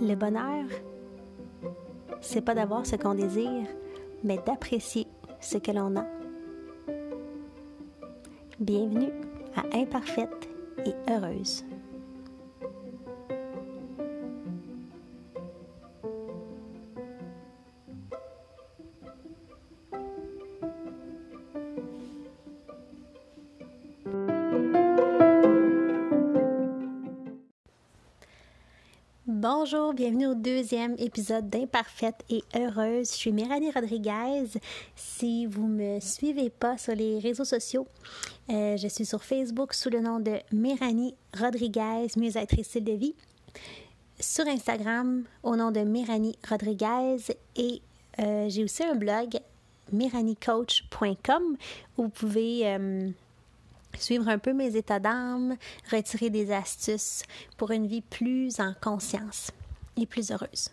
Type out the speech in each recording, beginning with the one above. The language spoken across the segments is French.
Le bonheur, c'est pas d'avoir ce qu'on désire, mais d'apprécier ce que l'on a. Bienvenue à Imparfaite et Heureuse. Bonjour, bienvenue au deuxième épisode d'Imparfaite et Heureuse. Je suis Méranie Rodriguez. Si vous ne me suivez pas sur les réseaux sociaux, euh, je suis sur Facebook sous le nom de Méranie Rodriguez, mieux-être style de vie. Sur Instagram au nom de Méranie Rodriguez et euh, j'ai aussi un blog meraniecoach.com où vous pouvez euh, suivre un peu mes états d'âme, retirer des astuces pour une vie plus en conscience et plus heureuse.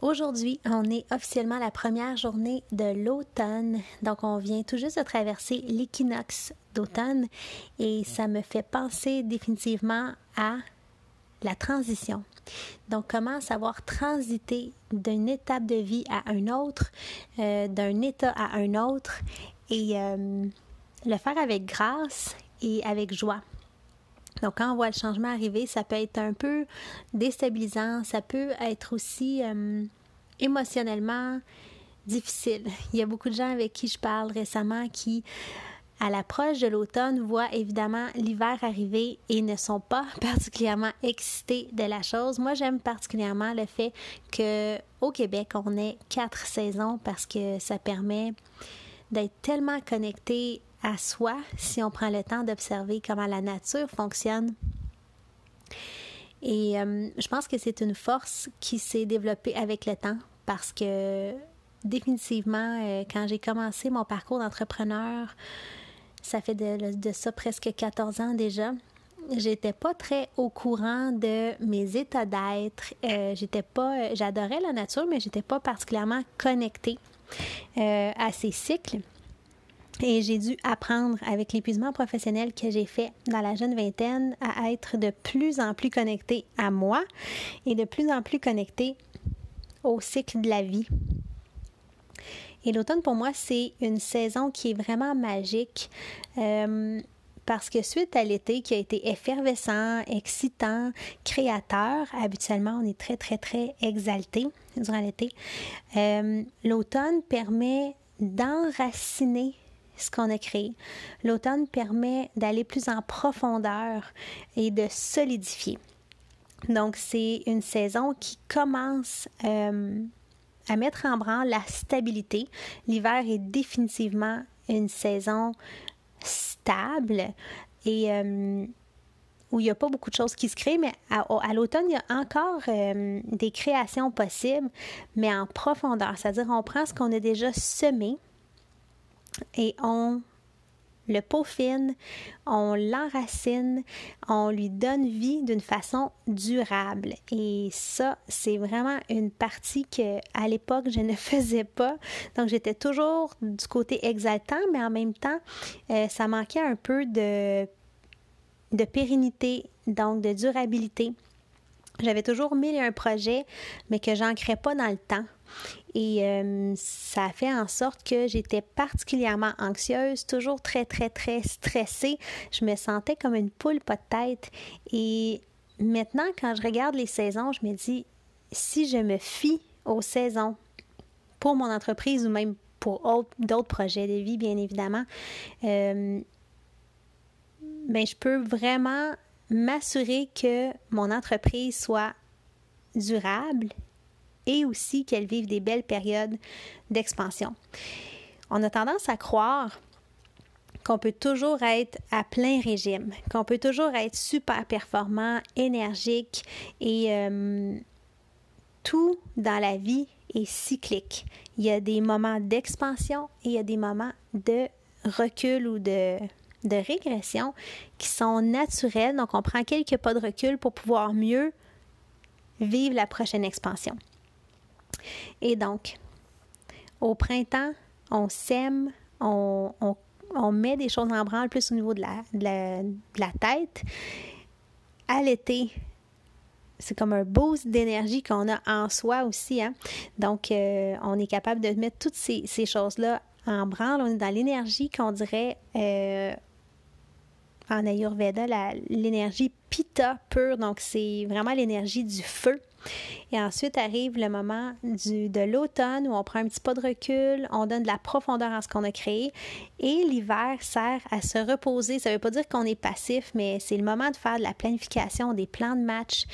Aujourd'hui, on est officiellement la première journée de l'automne, donc on vient tout juste de traverser l'équinoxe d'automne et ça me fait penser définitivement à la transition. Donc, comment savoir transiter d'une étape de vie à un autre, euh, d'un état à un autre et euh, le faire avec grâce et avec joie. Donc, quand on voit le changement arriver, ça peut être un peu déstabilisant, ça peut être aussi euh, émotionnellement difficile. Il y a beaucoup de gens avec qui je parle récemment qui, à l'approche de l'automne, voient évidemment l'hiver arriver et ne sont pas particulièrement excités de la chose. Moi, j'aime particulièrement le fait que au Québec, on ait quatre saisons parce que ça permet d'être tellement connecté à soi si on prend le temps d'observer comment la nature fonctionne. Et euh, je pense que c'est une force qui s'est développée avec le temps parce que définitivement, euh, quand j'ai commencé mon parcours d'entrepreneur, ça fait de, de, ça presque 14 ans déjà. J'étais pas très au courant de mes états d'être. Euh, j'étais pas, j'adorais la nature, mais j'étais pas particulièrement connectée à ces cycles. Et j'ai dû apprendre avec l'épuisement professionnel que j'ai fait dans la jeune vingtaine à être de plus en plus connectée à moi et de plus en plus connectée au cycle de la vie. Et l'automne, pour moi, c'est une saison qui est vraiment magique. Euh, parce que suite à l'été qui a été effervescent, excitant, créateur, habituellement on est très très très exalté durant l'été, euh, l'automne permet d'enraciner ce qu'on a créé. L'automne permet d'aller plus en profondeur et de solidifier. Donc, c'est une saison qui commence euh, à mettre en branle la stabilité. L'hiver est définitivement une saison stable et euh, où il n'y a pas beaucoup de choses qui se créent, mais à, l'automne, il y a encore euh, des créations possibles, mais en profondeur. C'est-à-dire, on prend ce qu'on a déjà semé, et on le peaufine, on l'enracine, on lui donne vie d'une façon durable. Et ça, c'est vraiment une partie que à l'époque je ne faisais pas. Donc j'étais toujours du côté exaltant, mais en même temps, euh, ça manquait un peu de de pérennité, donc de durabilité. J'avais toujours mis un projet, mais que j'ancrais pas dans le temps. Et euh, ça a fait en sorte que j'étais particulièrement anxieuse, toujours très, très, très stressée. Je me sentais comme une poule pas de tête. Et maintenant, quand je regarde les saisons, je me dis, si je me fie aux saisons pour mon entreprise ou même pour d'autres projets de vie, bien évidemment, euh, ben, je peux vraiment m'assurer que mon entreprise soit durable et aussi qu'elle vive des belles périodes d'expansion. On a tendance à croire qu'on peut toujours être à plein régime, qu'on peut toujours être super performant, énergique et euh, tout dans la vie est cyclique. Il y a des moments d'expansion et il y a des moments de recul ou de, de régression qui sont naturels. Donc, on prend quelques pas de recul pour pouvoir mieux vivre la prochaine expansion. Et donc, Au printemps, on sème, on, met des choses en branle plus au niveau de la, de la, tête. À l'été, c'est comme un boost d'énergie qu'on a en soi aussi. Hein? Donc, euh, on est capable de mettre toutes ces, choses-là en branle. On est dans l'énergie qu'on dirait euh, en Ayurveda, l'énergie Pitta pure. Donc, c'est vraiment l'énergie du feu. Et ensuite arrive le moment du, de l'automne où on prend un petit pas de recul, on donne de la profondeur à ce qu'on a créé. Et l'hiver sert à se reposer. Ça ne veut pas dire qu'on est passif, mais c'est le moment de faire de la planification, des plans de match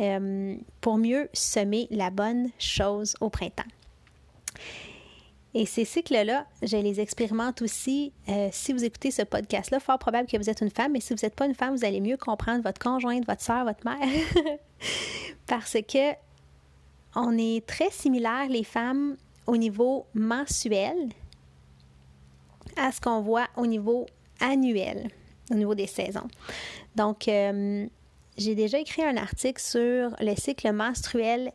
euh, pour mieux semer la bonne chose au printemps. Et ces cycles-là, je les expérimente aussi. Euh, si vous écoutez ce podcast-là, fort probable que vous êtes une femme, mais si vous n'êtes pas une femme, vous allez mieux comprendre votre conjointe, votre soeur, votre mère. Parce que on est très similaires, les femmes, au niveau mensuel à ce qu'on voit au niveau annuel, au niveau des saisons. Donc, euh, j'ai déjà écrit un article sur le cycle menstruel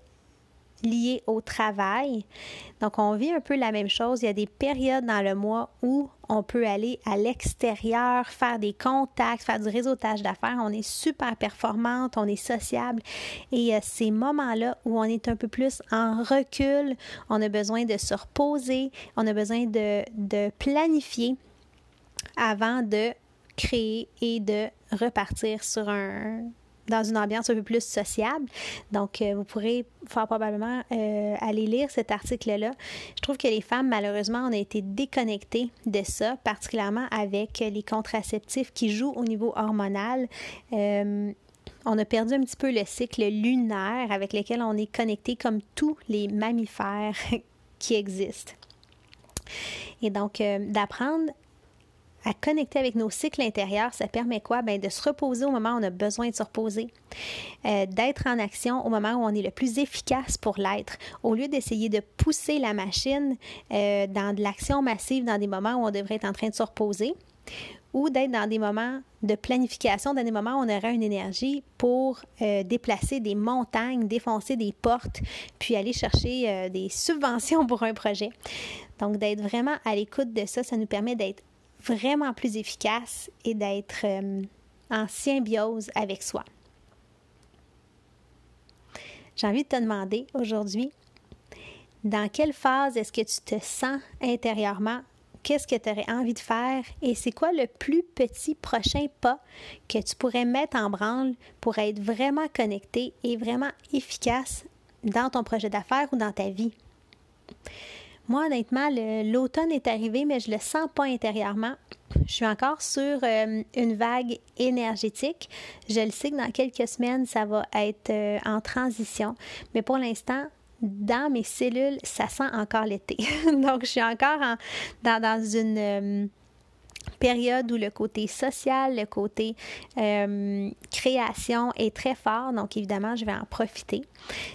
lié au travail. Donc, on vit un peu la même chose. Il y a des périodes dans le mois où on peut aller à l'extérieur, faire des contacts, faire du réseautage d'affaires. On est super performante, on est sociable. Et il y a ces moments-là où on est un peu plus en recul. On a besoin de se reposer, on a besoin de, de planifier avant de créer et de repartir sur un, dans une ambiance un peu plus sociable. Donc, euh, vous pourrez fort probablement euh, aller lire cet article-là. Je trouve que les femmes, malheureusement, on a été déconnectées de ça, particulièrement avec les contraceptifs qui jouent au niveau hormonal. Euh, on a perdu un petit peu le cycle lunaire avec lequel on est connecté comme tous les mammifères qui existent. Et donc, d'apprendre à connecter avec nos cycles intérieurs, ça permet quoi? Bien, de se reposer au moment où on a besoin de se reposer, euh, d'être en action au moment où on est le plus efficace pour l'être, au lieu d'essayer de pousser la machine euh, dans de l'action massive dans des moments où on devrait être en train de se reposer ou d'être dans des moments de planification, dans des moments où on aura une énergie pour euh, déplacer des montagnes, défoncer des portes, puis aller chercher des subventions pour un projet. Donc, d'être vraiment à l'écoute de ça, ça nous permet d'être vraiment plus efficace et d'être euh, en symbiose avec soi. J'ai envie de te demander aujourd'hui, dans quelle phase est-ce que tu te sens intérieurement? Qu'est-ce que tu aurais envie de faire? Et c'est quoi le plus petit prochain pas que tu pourrais mettre en branle pour être vraiment connecté et vraiment efficace dans ton projet d'affaires ou dans ta vie? Moi, honnêtement, l'automne est arrivé, mais je le sens pas intérieurement. Je suis encore sur euh, une vague énergétique. Je le sais que dans quelques semaines, ça va être euh, en transition. Mais pour l'instant, dans mes cellules, ça sent encore l'été. Donc, je suis encore dans, une... Euh, période où le côté social, le côté euh, création est très fort. Donc, évidemment, je vais en profiter.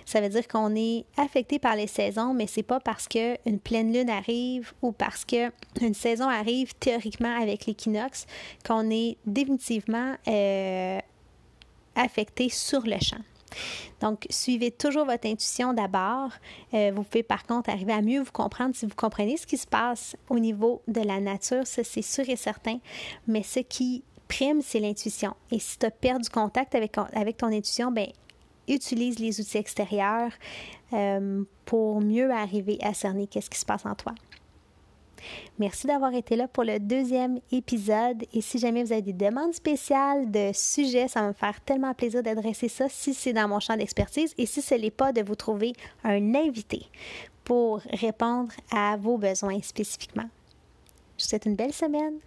Ça veut dire qu'on est affecté par les saisons, mais c'est pas parce qu'une pleine lune arrive ou parce qu'une saison arrive théoriquement avec l'équinoxe qu'on est définitivement euh, affecté sur le champ. Donc, suivez toujours votre intuition d'abord. Euh, vous pouvez par contre arriver à mieux vous comprendre si vous comprenez ce qui se passe au niveau de la nature, ça c'est sûr et certain. Mais ce qui prime, c'est l'intuition. Et si tu as perdu contact avec, ton intuition, ben utilise les outils extérieurs euh, pour mieux arriver à cerner qu'est-ce qui se passe en toi. Merci d'avoir été là pour le deuxième épisode. Et si jamais vous avez des demandes spéciales de sujets, ça va me faire tellement plaisir d'adresser ça si c'est dans mon champ d'expertise et si ce n'est pas de vous trouver un invité pour répondre à vos besoins spécifiquement. Je vous souhaite une belle semaine.